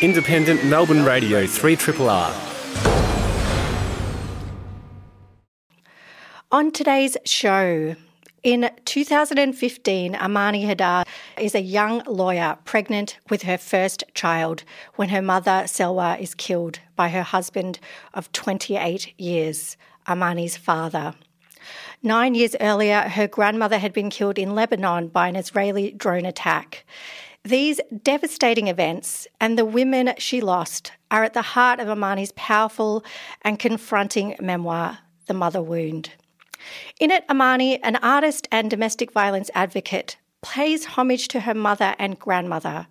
Independent Melbourne Radio 3 Triple R. On today's show, in 2015, Amani Haydar is a young lawyer pregnant with her first child when her mother, Selwa, is killed by her husband of 28 years, Amani's father. Nine years earlier, her grandmother had been killed in Lebanon by an Israeli drone attack. These devastating events and the women she lost are at the heart of Amani's powerful and confronting memoir, The Mother Wound. In it, Amani, an artist and domestic violence advocate, pays homage to her mother and grandmother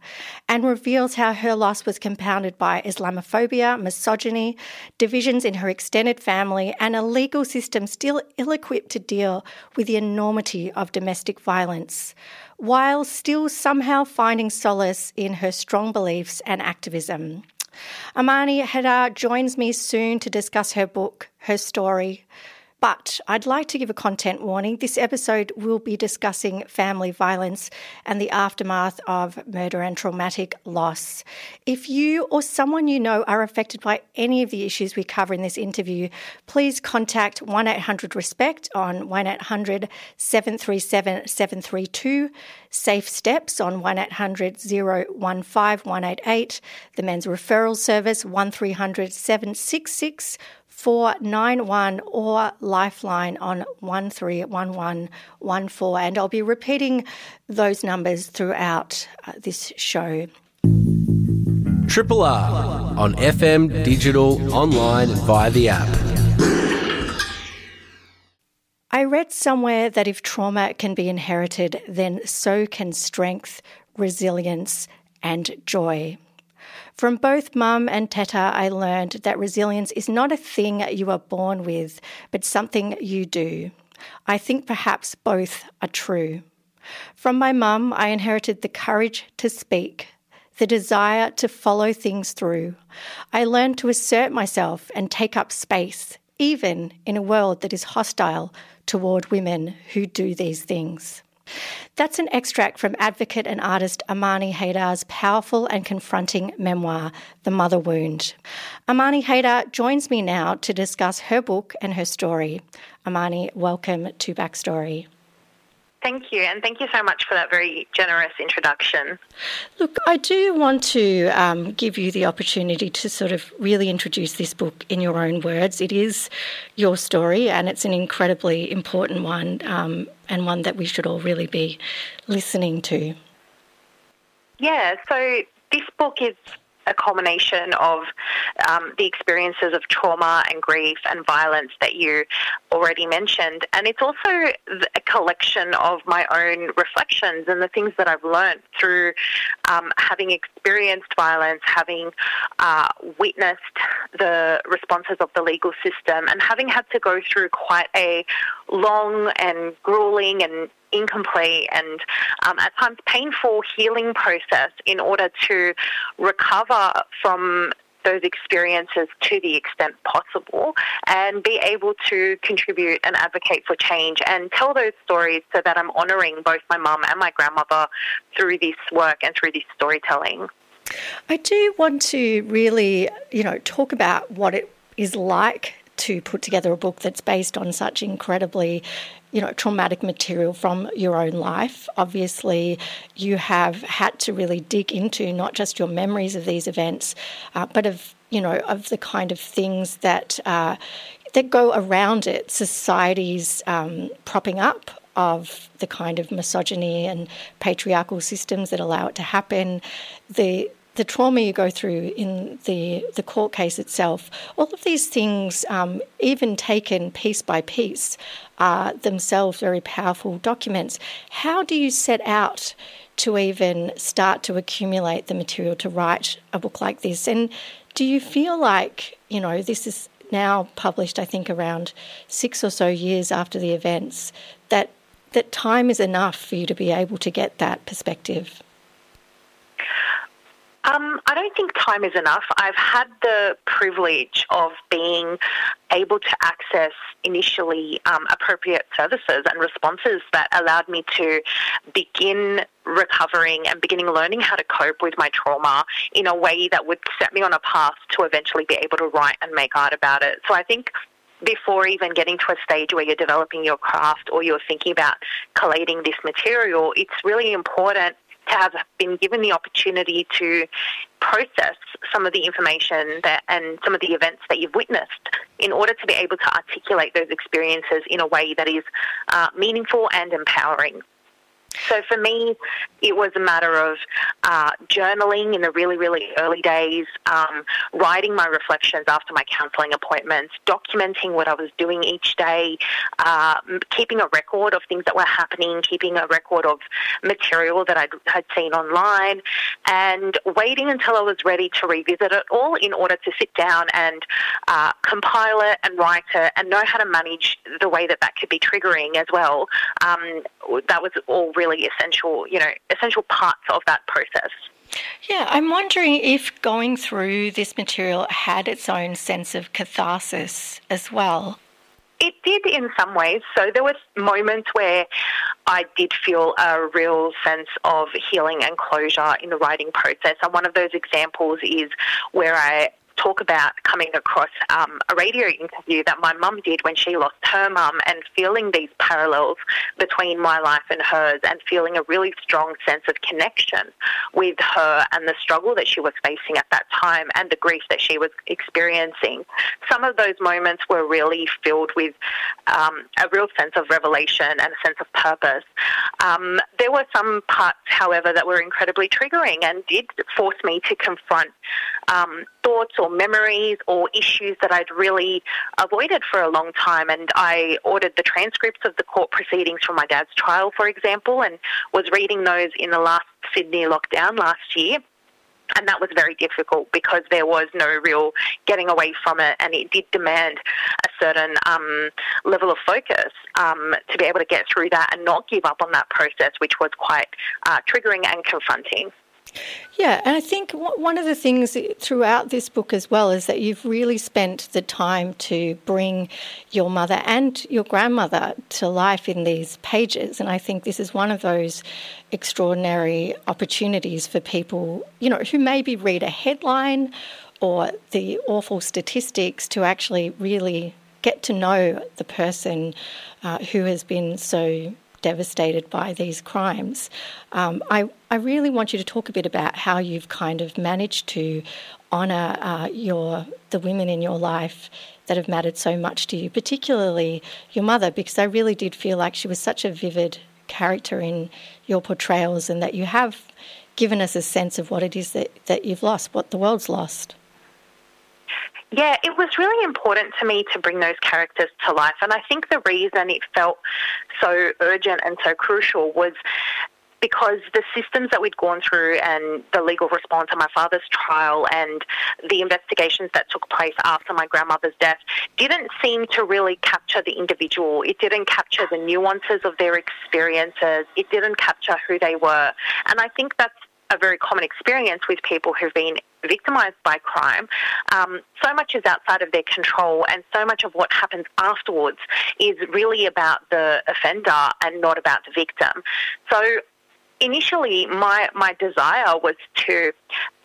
and reveals how her loss was compounded by Islamophobia, misogyny, divisions in her extended family, and a legal system still ill equipped to deal with the enormity of domestic violence while still somehow finding solace in her strong beliefs and activism. Amani Haydar joins me soon to discuss her book, her story, but I'd like to give a content warning. This episode will be discussing family violence and the aftermath of murder and traumatic loss. If you or someone you know are affected by any of the issues we cover in this interview, please contact 1 800 RESPECT on 1 800 737 732, Safe Steps on 1 800 015 188, the Men's Referral Service 1300 766 491 or Lifeline on 131114. And I'll be repeating those numbers throughout uh, this show. Triple R on FM, digital, online, and via the app. I read somewhere that if trauma can be inherited, then so can strength, resilience, and joy. From both mum and Teta, I learned that resilience is not a thing you are born with, but something you do. I think perhaps both are true. From my mum, I inherited the courage to speak, the desire to follow things through. I learned to assert myself and take up space, even in a world that is hostile toward women who do these things. That's an extract from advocate and artist Amani Haydar's powerful and confronting memoir, The Mother Wound. Amani Haydar joins me now to discuss her book and her story. Amani, welcome to Backstory. Thank you, and thank you so much for that very generous introduction. Look, I do want to um, give you the opportunity to sort of really introduce this book in your own words. It is your story, and it's an incredibly important one, um, and one that we should all really be listening to. Yeah, so this book is a culmination of um, the experiences of trauma and grief and violence that you already mentioned. And it's also a collection of my own reflections and the things that I've learned through um, having experienced violence, having uh, witnessed the responses of the legal system, and having had to go through quite a long and grueling and incomplete and um, at times painful healing process in order to recover from those experiences to the extent possible and be able to contribute and advocate for change and tell those stories so that I'm honouring both my mum and my grandmother through this work and through this storytelling. I do want to really, you know, talk about what it is like to put together a book that's based on such incredibly you know traumatic material from your own life. Obviously you have had to really dig into not just your memories of these events uh, but of you know of the kind of things that uh, that go around it. Society's um, propping up of the kind of misogyny and patriarchal systems that allow it to happen. The the trauma you go through in the, the court case itself, all of these things, um, even taken piece by piece, are themselves very powerful documents. How do you set out to even start to accumulate the material to write a book like this. And do you feel like, you know, this is now published, I think, around six or so years after the events, that that time is enough for you to be able to get that perspective? Um, I don't think time is enough. I've had the privilege of being able to access initially um, appropriate services and responses that allowed me to begin recovering and beginning learning how to cope with my trauma in a way that would set me on a path to eventually be able to write and make art about it. So I think before even getting to a stage where you're developing your craft or you're thinking about collating this material, it's really important to have been given the opportunity to process some of the information that and some of the events that you've witnessed in order to be able to articulate those experiences in a way that is uh, meaningful and empowering. So for me, it was a matter of uh, journaling in the really, really early days, um, writing my reflections after my counselling appointments, documenting what I was doing each day, uh, keeping a record of things that were happening, keeping a record of material that I had seen online, and waiting until I was ready to revisit it all in order to sit down and uh, compile it and write it and know how to manage the way that that could be triggering as well. Um, that was all really essential, you know, essential parts of that process. Yeah, I'm wondering if going through this material had its own sense of catharsis as well. It did in some ways. So there were moments where I did feel a real sense of healing and closure in the writing process. And one of those examples is where I talk about coming across um, a radio interview that my mum did when she lost her mum and feeling these parallels between my life and hers and feeling a really strong sense of connection with her and the struggle that she was facing at that time and the grief that she was experiencing. Some of those moments were really filled with um, a real sense of revelation and a sense of purpose. Um, there were some parts, however, that were incredibly triggering and did force me to confront um, thoughts or memories or issues that I'd really avoided for a long time. And I ordered the transcripts of the court proceedings from my dad's trial, for example, and was reading those in the last Sydney lockdown last year. And that was very difficult because there was no real getting away from it, and it did demand a certain um, level of focus um, to be able to get through that and not give up on that process, which was quite uh, triggering and confronting. Yeah, and I think one of the things throughout this book as well is that you've really spent the time to bring your mother and your grandmother to life in these pages. And I think this is one of those extraordinary opportunities for people, you know, who maybe read a headline or the awful statistics to actually really get to know the person uh, who has been so devastated by these crimes. Um, I, I really want you to talk a bit about how you've kind of managed to honour uh, your the women in your life that have mattered so much to you, particularly your mother, because I really did feel like she was such a vivid character in your portrayals, and that you have given us a sense of what it is that, that you've lost, what the world's lost. Yeah, it was really important to me to bring those characters to life. And I think the reason it felt so urgent and so crucial was because the systems that we'd gone through and the legal response to my father's trial and the investigations that took place after my grandmother's death didn't seem to really capture the individual. It didn't capture the nuances of their experiences. It didn't capture who they were. And I think that's a very common experience with people who've been victimized by crime. Um, so much is outside of their control, and so much of what happens afterwards is really about the offender and not about the victim. So initially, my, my desire was to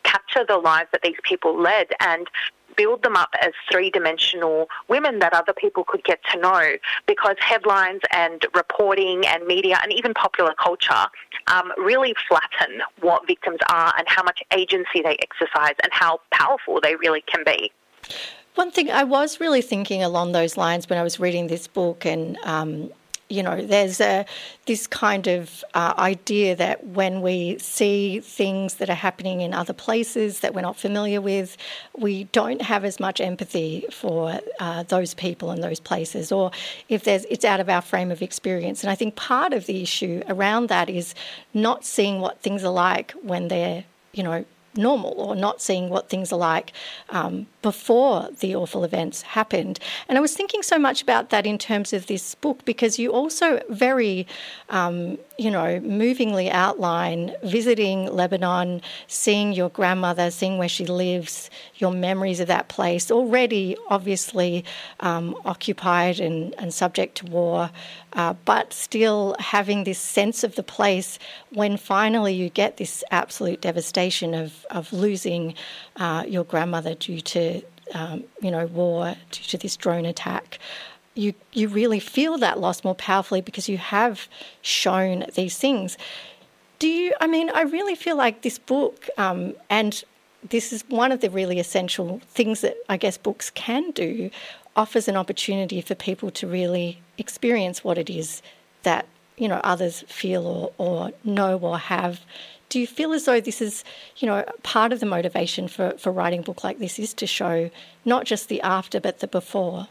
capture the lives that these people led and build them up as three dimensional women that other people could get to know because headlines and reporting and media and even popular culture um, really flatten what victims are and how much agency they exercise and how powerful they really can be. One thing I was really thinking along those lines when I was reading this book and um, you know, there's a this kind of uh, idea that when we see things that are happening in other places that we're not familiar with, we don't have as much empathy for uh, those people and those places, or if there's it's out of our frame of experience. And I think part of the issue around that is not seeing what things are like when they're you know normal or not seeing what things are like um, before the awful events happened. And I was thinking so much about that in terms of this book because you also very, um, you know, movingly outline visiting Lebanon, seeing your grandmother, seeing where she lives, your memories of that place, already obviously um, occupied and, and subject to war, uh, but still having this sense of the place when finally you get this absolute devastation of, of losing uh, your grandmother due to um, you know war, due to this drone attack. You you really feel that loss more powerfully because you have shown these things. Do you? I mean, I really feel like this book um, and this is one of the really essential things that I guess books can do offers an opportunity for people to really experience what it is that you know others feel or, or know or have. Do you feel as though this is, you know, part of the motivation for, for writing a book like this is to show not just the after but the before?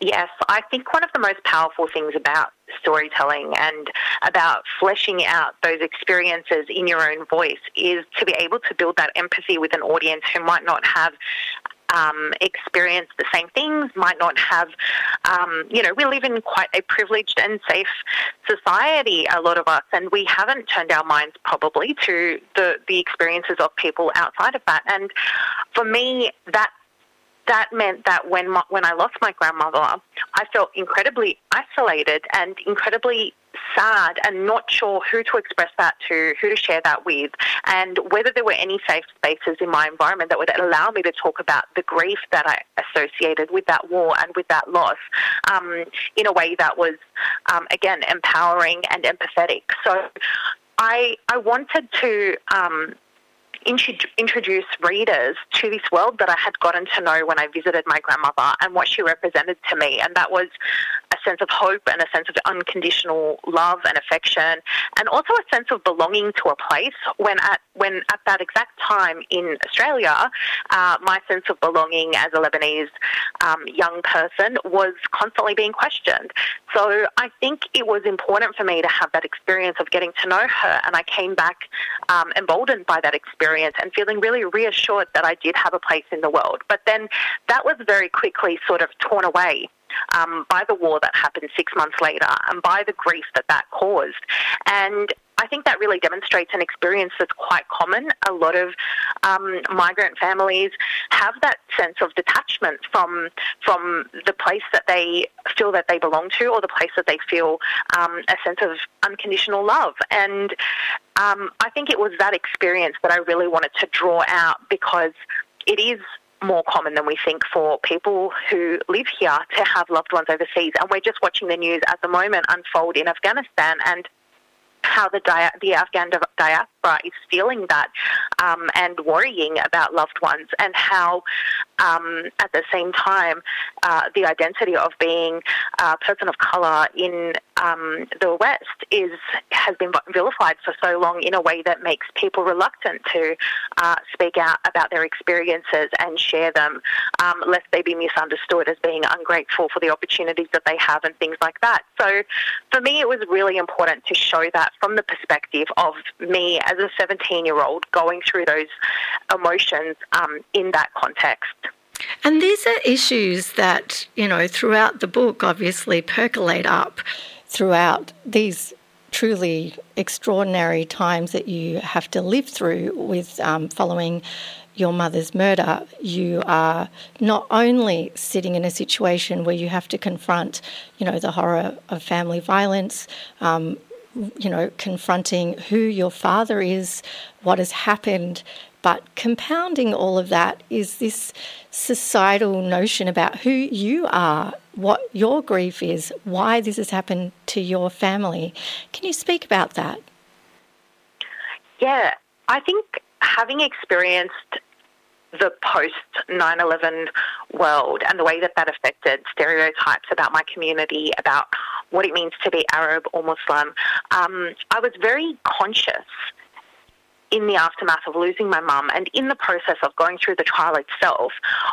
Yes, I think one of the most powerful things about storytelling and about fleshing out those experiences in your own voice is to be able to build that empathy with an audience who might not have um, experience the same things, might not have, um, you know, we live in quite a privileged and safe society, a lot of us, and we haven't turned our minds probably to the, the experiences of people outside of that. And for me, that that meant that when my, when I lost my grandmother, I felt incredibly isolated and incredibly sad and not sure who to express that to, who to share that with, and whether there were any safe spaces in my environment that would allow me to talk about the grief that I associated with that war and with that loss um, in a way that was, um, again, empowering and empathetic. So I, I wanted to. Um, introduce readers to this world that I had gotten to know when I visited my grandmother and what she represented to me. And that was a sense of hope and a sense of unconditional love and affection, and also a sense of belonging to a place. When at when at that exact time in Australia, uh, my sense of belonging as a Lebanese um, young person was constantly being questioned. So I think it was important for me to have that experience of getting to know her, and I came back um, emboldened by that experience and feeling really reassured that I did have a place in the world. But then that was very quickly sort of torn away um, by the war that happened six months later and by the grief that that caused. And I think that really demonstrates an experience that's quite common. A lot of um, migrant families have that sense of detachment from from the place that they feel that they belong to, or the place that they feel um, a sense of unconditional love. And um, I think it was that experience that I really wanted to draw out because it is more common than we think for people who live here to have loved ones overseas. And we're just watching the news at the moment unfold in Afghanistan and how the, dia- the Afghan diaspora is feeling that um, and worrying about loved ones, and how um, at the same time uh, the identity of being a person of colour in um, the West is has been vilified for so long in a way that makes people reluctant to uh, speak out about their experiences and share them, um, lest they be misunderstood as being ungrateful for the opportunities that they have and things like that. So, for me, it was really important to show that from the perspective of me as a 17 year old going through those emotions um, in that context. And these are issues that, you know, throughout the book obviously percolate up throughout these truly extraordinary times that you have to live through with um, following your mother's murder, you are not only sitting in a situation where you have to confront, you know, the horror of family violence, um, you know, confronting who your father is, what has happened, but compounding all of that is this societal notion about who you are, what your grief is, why this has happened to your family. Can you speak about that? Yeah, I think having experienced the post 9 11 world and the way that that affected stereotypes about my community, about what it means to be Arab or Muslim, um, I was very conscious in the aftermath of losing my mum and in the process of going through the trial itself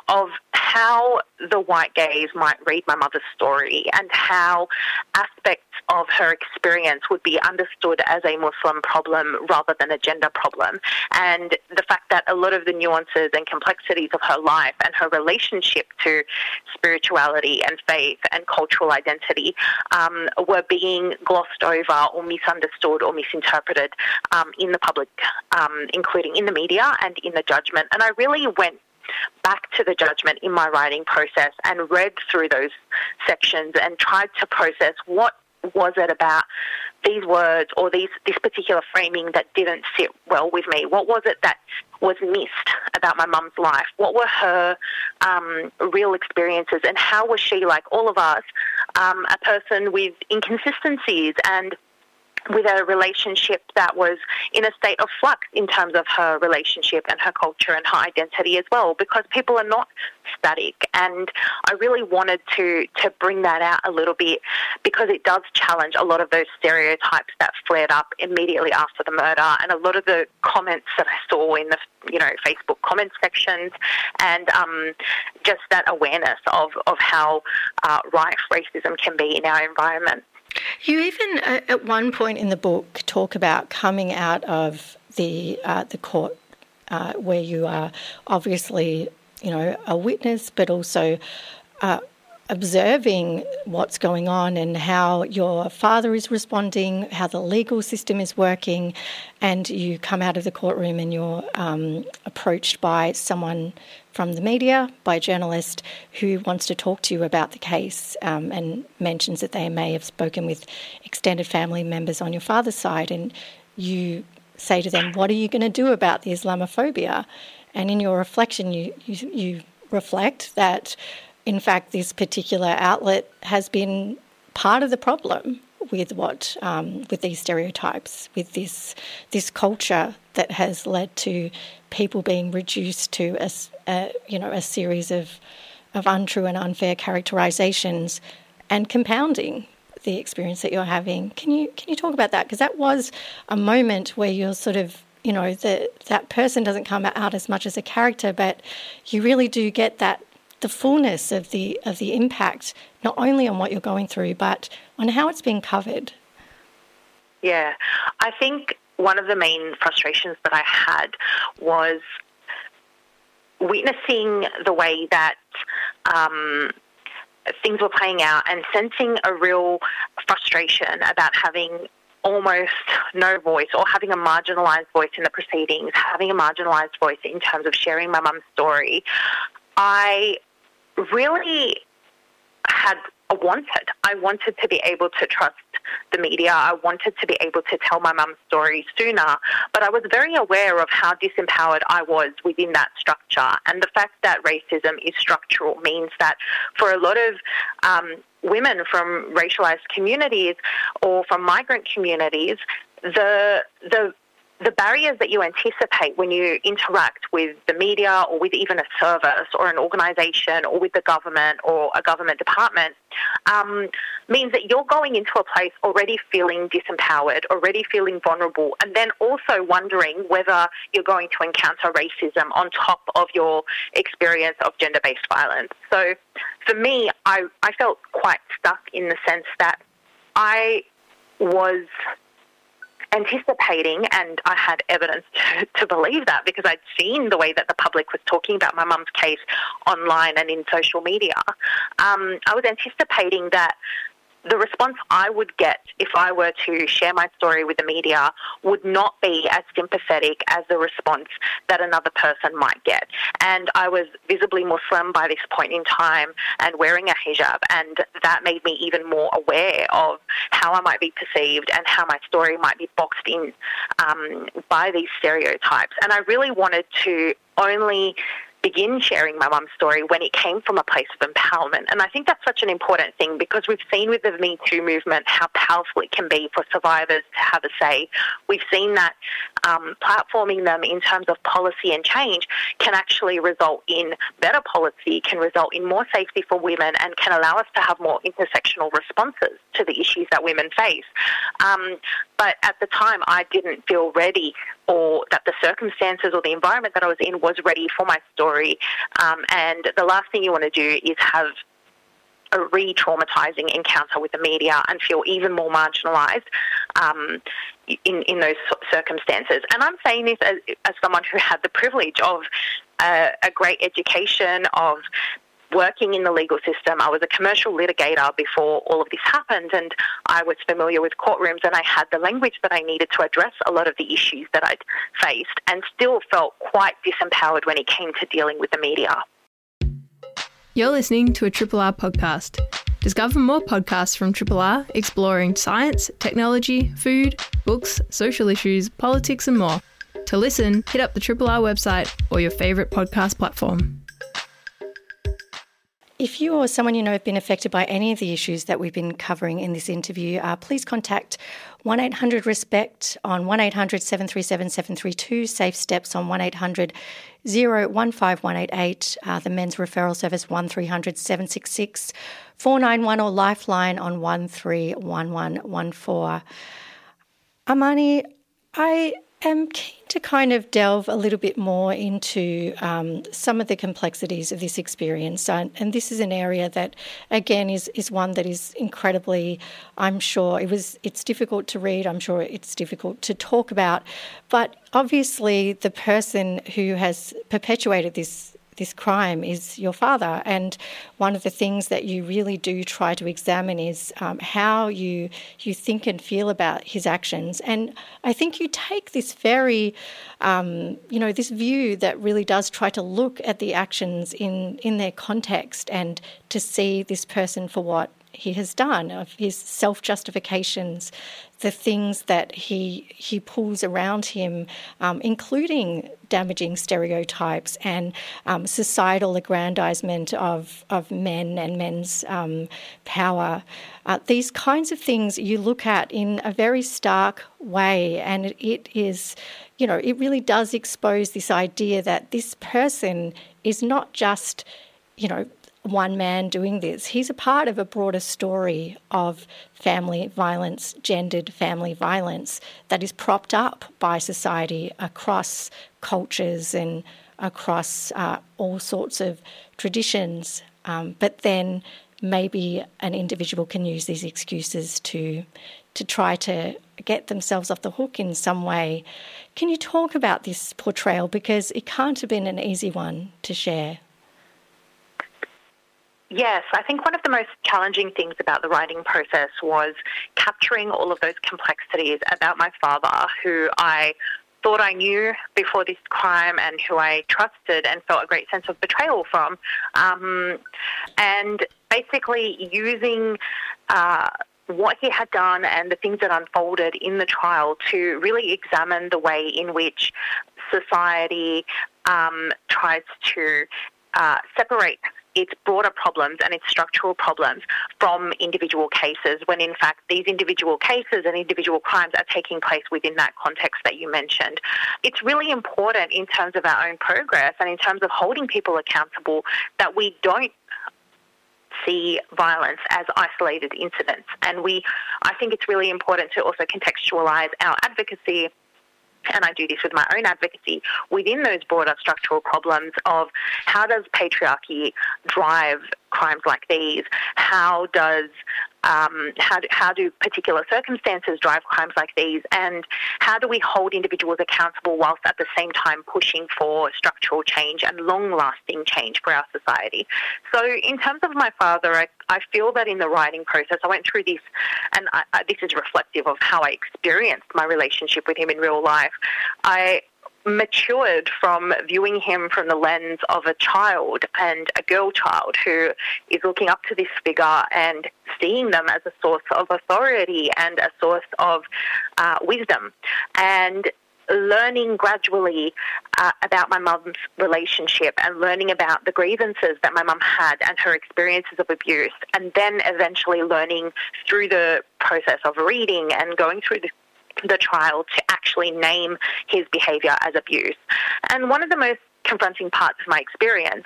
of how the white gaze might read my mother's story and how aspects of her experience would be understood as a Muslim problem rather than a gender problem. And the fact that a lot of the nuances and complexities of her life and her relationship to spirituality and faith and cultural identity um, were being glossed over or misunderstood or misinterpreted um, in the public um, including in the media and in the judgment. And I really went back to the judgment in my writing process and read through those sections and tried to process what was it about these words or these this particular framing that didn't sit well with me? What was it that was missed about my mum's life? What were her um, real experiences, and how was she like all of us, um, a person with inconsistencies and with a relationship that was in a state of flux in terms of her relationship and her culture and her identity as well, because people are not static. And I really wanted to to bring that out a little bit because it does challenge a lot of those stereotypes that flared up immediately after the murder, and a lot of the comments that I saw in the you know Facebook comment sections, and um, just that awareness of of how uh, rife racism can be in our environment. You even, uh, at one point in the book, talk about coming out of the uh, the court uh, where you are obviously, you know, a witness, but also uh, observing what's going on and how your father is responding, how the legal system is working, and you come out of the courtroom and you're um, approached by someone from the media, by a journalist who wants to talk to you about the case um, and mentions that they may have spoken with extended family members on your father's side, and you say to them, "What are you going to do about the Islamophobia?" And in your reflection, you you, you reflect that in fact, this particular outlet has been part of the problem with what um, with these stereotypes, with this this culture that has led to people being reduced to a, a you know a series of of untrue and unfair characterizations, and compounding the experience that you're having. Can you can you talk about that? Because that was a moment where you're sort of you know that that person doesn't come out as much as a character, but you really do get that the fullness of the of the impact, not only on what you're going through, but on how it's being covered. Yeah, I think one of the main frustrations that I had was witnessing the way that um, things were playing out and sensing a real frustration about having almost no voice or having a marginalised voice in the proceedings, having a marginalised voice in terms of sharing my mum's story. I really had wanted. I wanted to be able to trust the media. I wanted to be able to tell my mum's story sooner, but I was very aware of how disempowered I was within that structure. And the fact that racism is structural means that for a lot of um, women from racialized communities or from migrant communities, the the the barriers that you anticipate when you interact with the media or with even a service or an organisation or with the government or a government department um, means that you're going into a place already feeling disempowered, already feeling vulnerable, and then also wondering whether you're going to encounter racism on top of your experience of gender based violence. So for me, I, I felt quite stuck in the sense that I was anticipating, and I had evidence to, to, believe that because I'd seen the way that the public was talking about my mum's case online and in social media. Um, I was anticipating that the response I would get if I were to share my story with the media would not be as sympathetic as the response that another person might get. And I was visibly Muslim by this point in time and wearing a hijab, and that made me even more aware of how I might be perceived and how my story might be boxed in um, by these stereotypes. And I really wanted to only begin sharing my mum's story when it came from a place of empowerment. And I think that's such an important thing because we've seen with the Me Too movement how powerful it can be for survivors to have a say. We've seen that um, platforming them in terms of policy and change can actually result in better policy, can result in more safety for women, and can allow us to have more intersectional responses to the issues that women face. Um, but at the time, I didn't feel ready or that the circumstances or the environment that I was in was ready for my story. Um, and the last thing you want to do is have a re traumatizing encounter with the media and feel even more marginalized um, in, in those circumstances. And I'm saying this as, as someone who had the privilege of uh, a great education, of working in the legal system. I was a commercial litigator before all of this happened, and I was familiar with courtrooms and I had the language that I needed to address a lot of the issues that I'd faced, and still felt quite disempowered when it came to dealing with the media. You're listening to a Triple R podcast. Discover more podcasts from Triple R exploring science, technology, food, books, social issues, politics, and more. To listen, hit up the Triple R website or your favourite podcast platform. If you or someone you know have been affected by any of the issues that we've been covering in this interview, uh, please contact 1 800 RESPECT on 1 800 737 732, Safe Steps on 1 800 015188, uh, the Men's Referral Service 1300 766 491 or Lifeline on 131114. Amani, I am keen to kind of delve a little bit more into um, some of the complexities of this experience. And, and, this is an area that, again, is, is one that is incredibly, I'm sure, it was it's difficult to read, I'm sure it's difficult to talk about. But obviously, the person who has perpetuated this this crime is your father. And one of the things that you really do try to examine is um, how you you think and feel about his actions. And I think you take this very, um, you know, this view that really does try to look at the actions in in their context and to see this person for what he has done, of his self justifications, the things that he he pulls around him, um, including damaging stereotypes and um, societal aggrandizement of of men and men's um, power. Uh, these kinds of things you look at in a very stark way, and it, it is, you know, it really does expose this idea that this person is not just you know, one man doing this. He's a part of a broader story of family violence, gendered family violence, that is propped up by society across cultures and across uh, all sorts of traditions. Um, but then maybe an individual can use these excuses to to try to get themselves off the hook in some way. Can you talk about this portrayal because it can't have been an easy one to share? Yes, I think one of the most challenging things about the writing process was capturing all of those complexities about my father, who I thought I knew before this crime and who I trusted and felt a great sense of betrayal from. Um, and basically using uh, what he had done and the things that unfolded in the trial to really examine the way in which society um, tries to uh, separate its broader problems and its structural problems from individual cases, when in fact these individual cases and individual crimes are taking place within that context that you mentioned. It's really important in terms of our own progress and in terms of holding people accountable that we don't see violence as isolated incidents. And we, I think it's really important to also contextualize our advocacy and I do this with my own advocacy within those broader structural problems of how does patriarchy drive crimes like these? How does um, how, do, how do particular circumstances drive crimes like these? And how do we hold individuals accountable whilst at the same time pushing for structural change and long lasting change for our society? So, in terms of my father, I, I feel that in the writing process, I went through this, and I, I, this is reflective of how I experienced my relationship with him in real life. I matured from viewing him from the lens of a child and a girl child who is looking up to this figure and seeing them as a source of authority and a source of uh, wisdom. And learning gradually uh, about my mum's relationship and learning about the grievances that my mum had and her experiences of abuse, and then eventually learning through the process of reading and going through the the trial to actually name his behaviour as abuse. And one of the most confronting parts of my experience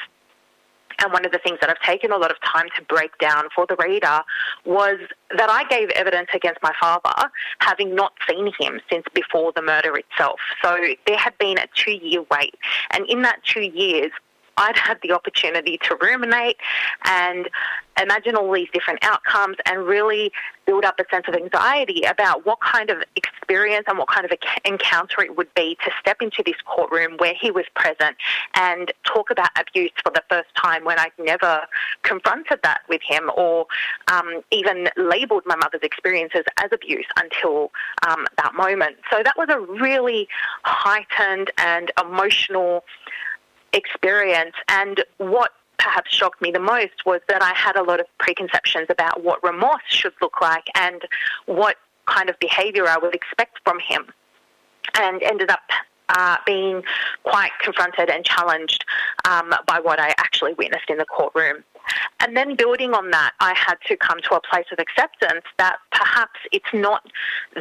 and one of the things that I've taken a lot of time to break down for the reader was that I gave evidence against my father, having not seen him since before the murder itself. So there had been a two year wait. And in that two years, I'd had the opportunity to ruminate and imagine all these different outcomes and really build up a sense of anxiety about what kind of experience and what kind of encounter it would be to step into this courtroom where he was present and talk about abuse for the first time when I'd never confronted that with him or um, even labelled my mother's experiences as abuse until um, that moment. So that was a really heightened and emotional experience. And what perhaps shocked me the most was that I had a lot of preconceptions about what remorse should look like and what kind of behaviour I would expect from him, and ended up uh, being quite confronted and challenged um, by what I actually witnessed in the courtroom. And then building on that, I had to come to a place of acceptance that perhaps it's not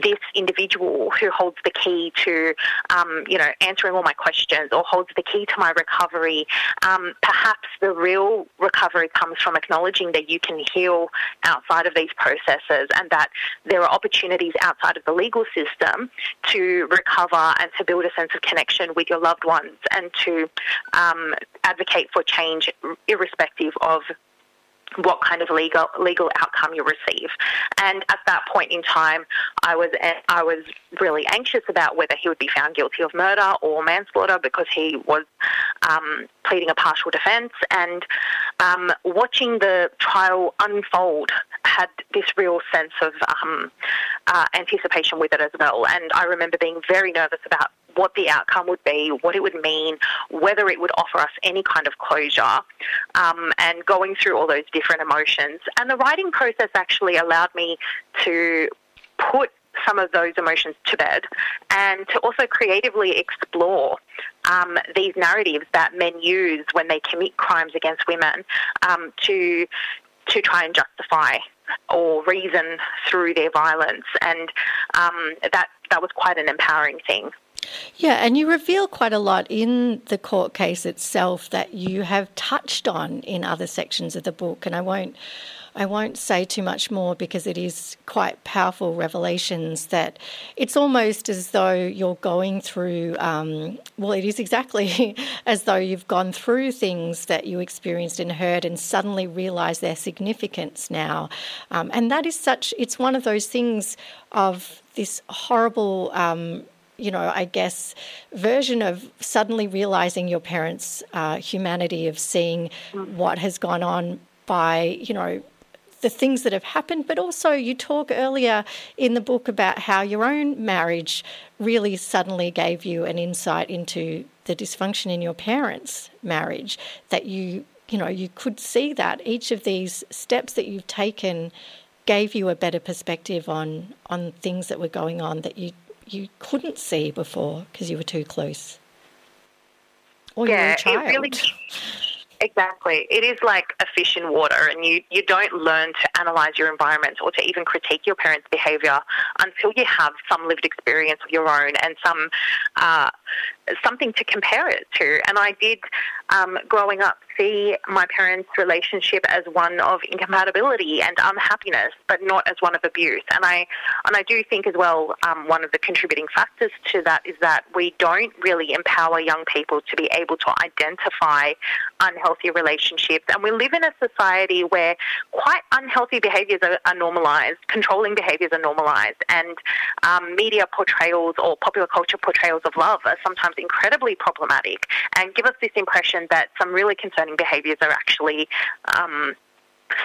this individual who holds the key to, um, you know, answering all my questions or holds the key to my recovery. Um, perhaps the real recovery comes from acknowledging that you can heal outside of these processes and that there are opportunities outside of the legal system to recover and to build a sense of connection with your loved ones and to um, advocate for change irrespective of what kind of legal legal outcome you receive. And at that point in time, I was I was really anxious about whether he would be found guilty of murder or manslaughter because he was um, pleading a partial defence. And um, watching the trial unfold had this real sense of um, uh, anticipation with it as well. And I remember being very nervous about what the outcome would be, what it would mean, whether it would offer us any kind of closure, um, and going through all those different emotions. And the writing process actually allowed me to put some of those emotions to bed and to also creatively explore um, these narratives that men use when they commit crimes against women um, to to try and justify or reason through their violence and um, that that was quite an empowering thing. Yeah, and you reveal quite a lot in the court case itself that you have touched on in other sections of the book, and I won't. I won't say too much more because it is quite powerful revelations that it's almost as though you're going through, um, well, it is exactly as though you've gone through things that you experienced and heard and suddenly realize their significance now. Um, and that is such, it's one of those things of this horrible. Um, you know, I guess, version of suddenly realizing your parents' uh, humanity, of seeing what has gone on by, you know, the things that have happened, but also you talk earlier in the book about how your own marriage really suddenly gave you an insight into the dysfunction in your parents' marriage, that you, you know, you could see that each of these steps that you've taken gave you a better perspective on on things that were going on that you you couldn't see before because you were too close. Or yeah, you were a child. Really, exactly. It is like a fish in water, and you, you don't learn to analyze your environment or to even critique your parents' behavior until you have some lived experience of your own and some uh, something to compare it to. And I did, um, growing up, see my parents' relationship as one of incompatibility and unhappiness, but not as one of abuse. And I, and I do think as well, um, one of the contributing factors to that is that we don't really empower young people to be able to identify unhealthy relationships. And we live in a society where quite unhealthy behaviours are, are normalised, controlling behaviours are normalised, and um, media portrayals or popular culture portrayals of love are sometimes incredibly problematic and give us this impression that some really concerning behaviours are actually um,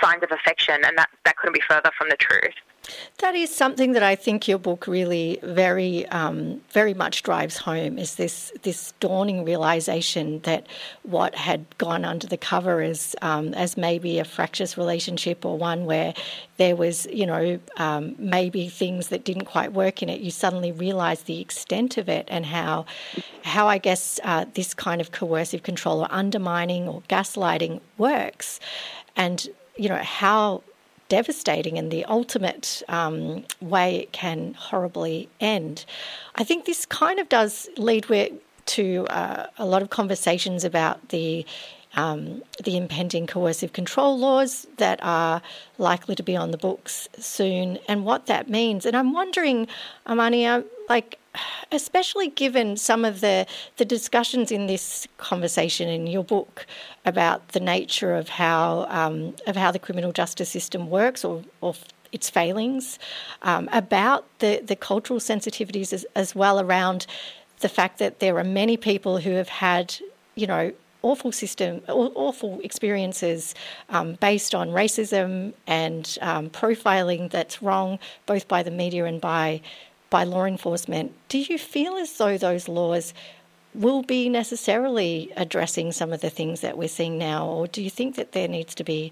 signs of affection, and that, that couldn't be further from the truth. That is something that I think your book really very, um, very much drives home. Is this this dawning realization that what had gone under the cover as um, as maybe a fractious relationship or one where there was, you know, um, maybe things that didn't quite work in it. You suddenly realise the extent of it and how, how I guess uh, this kind of coercive control or undermining or gaslighting works, and you know how devastating and the ultimate um, way it can horribly end. I think this kind of does lead to uh, a lot of conversations about the um, the impending coercive control laws that are likely to be on the books soon and what that means. And I'm wondering, Amania, like especially given some of the the discussions in this conversation in your book about the nature of how um, of how the criminal justice system works or, or its failings, um, about the the cultural sensitivities as, as well around the fact that there are many people who have had you know awful system, awful experiences um, based on racism and um, profiling that's wrong, both by the media and by by law enforcement. Do you feel as though those laws will be necessarily addressing some of the things that we're seeing now, or do you think that there needs to be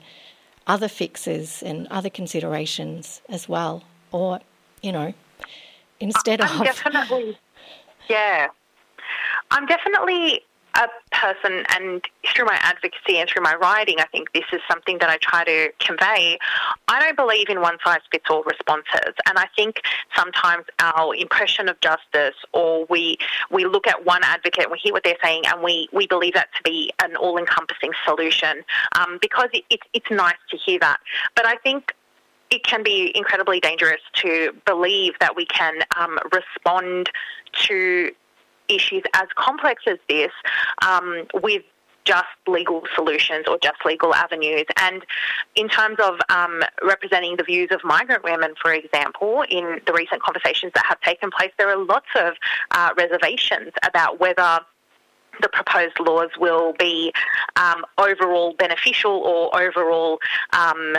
other fixes and other considerations as well, or you know, instead I'm of definitely, yeah, I'm definitely a person, and through my advocacy and through my writing, I think this is something that I try to convey. I don't believe in one size fits all responses, and I think sometimes our impression of justice, or we we look at one advocate, we hear what they're saying, and we we believe that to be an all encompassing solution um, because it, it, it's nice to hear that. But I think it can be incredibly dangerous to believe that we can um, respond to issues as complex as this um, with just legal solutions or just legal avenues. And in terms of um, representing the views of migrant women, for example, in the recent conversations that have taken place, there are lots of uh, reservations about whether the proposed laws will be um, overall beneficial or overall, um,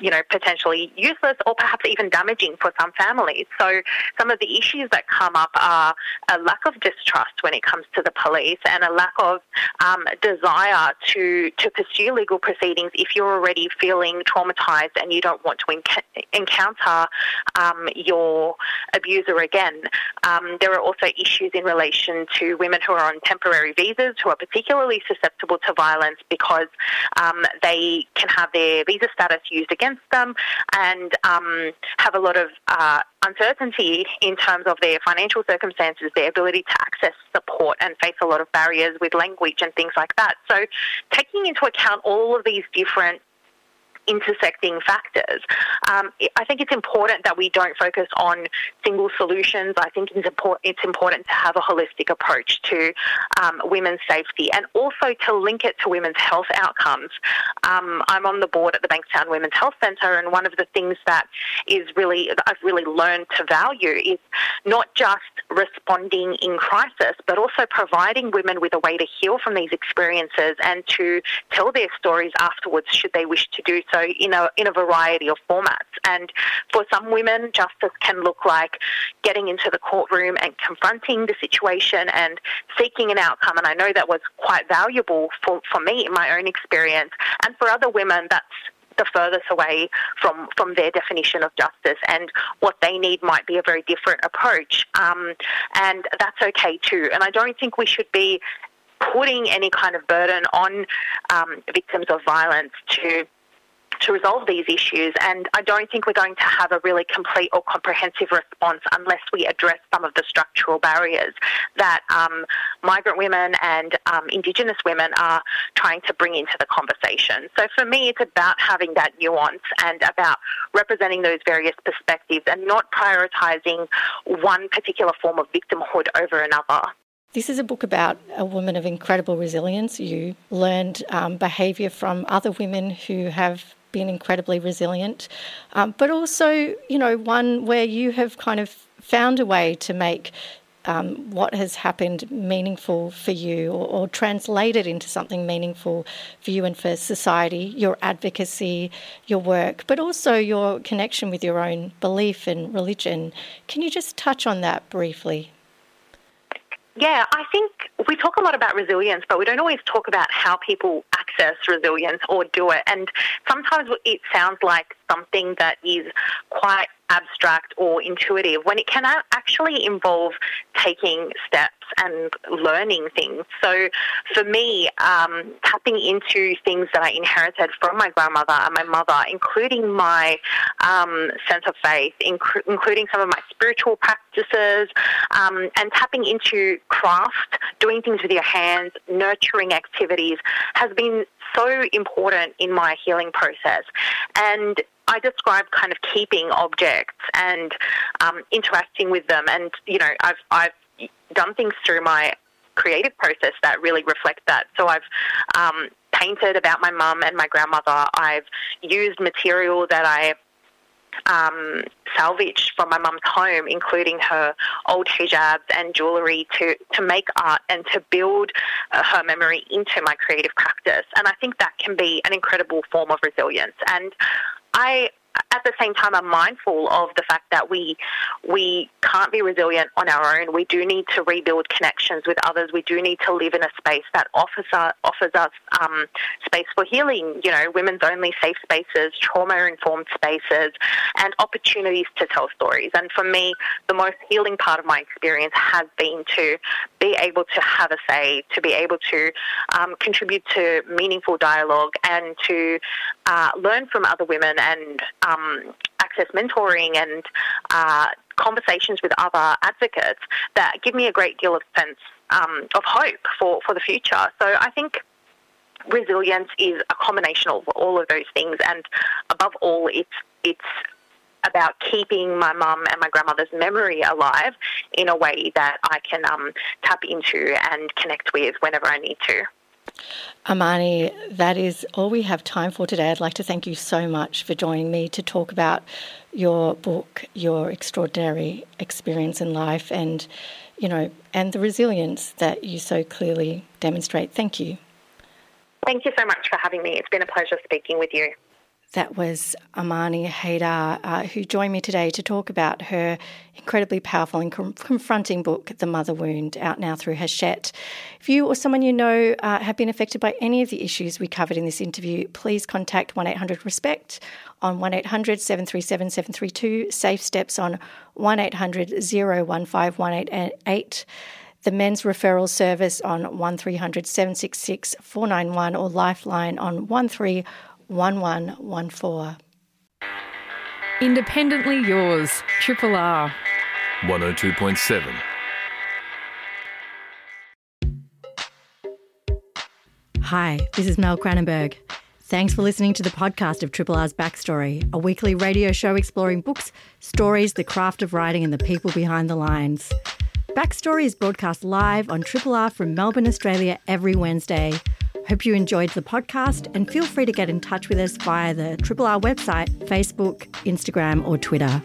you know, potentially useless or perhaps even damaging for some families. So some of the issues that come up are a lack of distrust when it comes to the police and a lack of um, desire to to pursue legal proceedings if you're already feeling traumatized and you don't want to enc- encounter um, your abuser again. Um, there are also issues in relation to women who are on temporary visas who are particularly susceptible to violence because um, they can have their visa status used against them and um, have a lot of uh, uncertainty in terms of their financial circumstances, their ability to access support, and face a lot of barriers with language and things like that. So, taking into account all of these different intersecting factors. Um, I think it's important that we don't focus on single solutions. I think it's, import- it's important to have a holistic approach to um, women's safety and also to link it to women's health outcomes. Um, I'm on the board at the Bankstown Women's Health Centre, and one of the things that is really I've really learned to value is not just responding in crisis, but also providing women with a way to heal from these experiences and to tell their stories afterwards, should they wish to do so in a in a variety of formats. And for some women, justice can look like getting into the courtroom and confronting the situation and seeking an outcome. And I know that was quite valuable for, for me in my own experience. And for other women, that's the furthest away from, from their definition of justice, and what they need might be a very different approach. Um, and that's okay too. And I don't think we should be putting any kind of burden on um, victims of violence to to resolve these issues. And I don't think we're going to have a really complete or comprehensive response unless we address some of the structural barriers that um, migrant women and um, Indigenous women are trying to bring into the conversation. So for me, it's about having that nuance and about representing those various perspectives and not prioritising one particular form of victimhood over another. This is a book about a woman of incredible resilience. You learned um, behaviour from other women who have been incredibly resilient, um, but also, you know, one where you have kind of found a way to make um, what has happened meaningful for you or, or, translated into something meaningful for you and for society, your advocacy, your work, but also your connection with your own belief and religion. Can you just touch on that briefly? Yeah, I think we talk a lot about resilience, but we don't always talk about how people access resilience or do it. And sometimes it sounds like something that is quite abstract or intuitive when it can actually involve taking steps and learning things. So for me, um, tapping into things that I inherited from my grandmother and my mother, including my um, sense of faith, inc- including some of my spiritual practices, um, and tapping into craft, doing things with your hands, nurturing activities, has been so important in my healing process. And I describe kind of keeping objects and um, interacting with them. And, you know, I've, I've done things through my creative process that really reflect that. So I've um, painted about my mum and my grandmother. I've used material that I um, salvaged from my mum's home, including her old hijabs and jewellery, to, to make art and to build uh, her memory into my creative practice. And I think that can be an incredible form of resilience. And I at the same time, I'm mindful of the fact that we we can't be resilient on our own. We do need to rebuild connections with others. We do need to live in a space that offers us, offers us um, space for healing. You know, women's only safe spaces, trauma informed spaces, and opportunities to tell stories. And for me, the most healing part of my experience has been to be able to have a say, to be able to um, contribute to meaningful dialogue, and to uh, learn from other women and um, access mentoring and uh, conversations with other advocates that give me a great deal of sense um, of hope for, for the future. So I think resilience is a combination of all of those things, and above all, it's it's about keeping my mum and my grandmother's memory alive in a way that I can um, tap into and connect with whenever I need to. Amani, that is all we have time for today. I'd like to thank you so much for joining me to talk about your book, your extraordinary experience in life, and you know, and the resilience that you so clearly demonstrate. Thank you. Thank you so much for having me. It's been a pleasure speaking with you. That was Amani Haydar, uh, who joined me today to talk about her incredibly powerful and com- confronting book, The Mother Wound, out now through Hachette. If you or someone you know uh, have been affected by any of the issues we covered in this interview, please contact 1 800 RESPECT on 1 800 737 732, Safe Steps on 1 800 015 188 the men's referral service on 1300 766 491 or Lifeline on 13 1114. Independently yours, Triple R. 102.7. Hi, this is Mel Cranenburgh. Thanks for listening to the podcast of Triple R's Backstory, a weekly radio show exploring books, stories, the craft of writing, and the people behind the lines. Backstory is broadcast live on Triple R from Melbourne, Australia every Wednesday. Hope you enjoyed the podcast and feel free to get in touch with us via the Triple R website, Facebook, Instagram, or Twitter.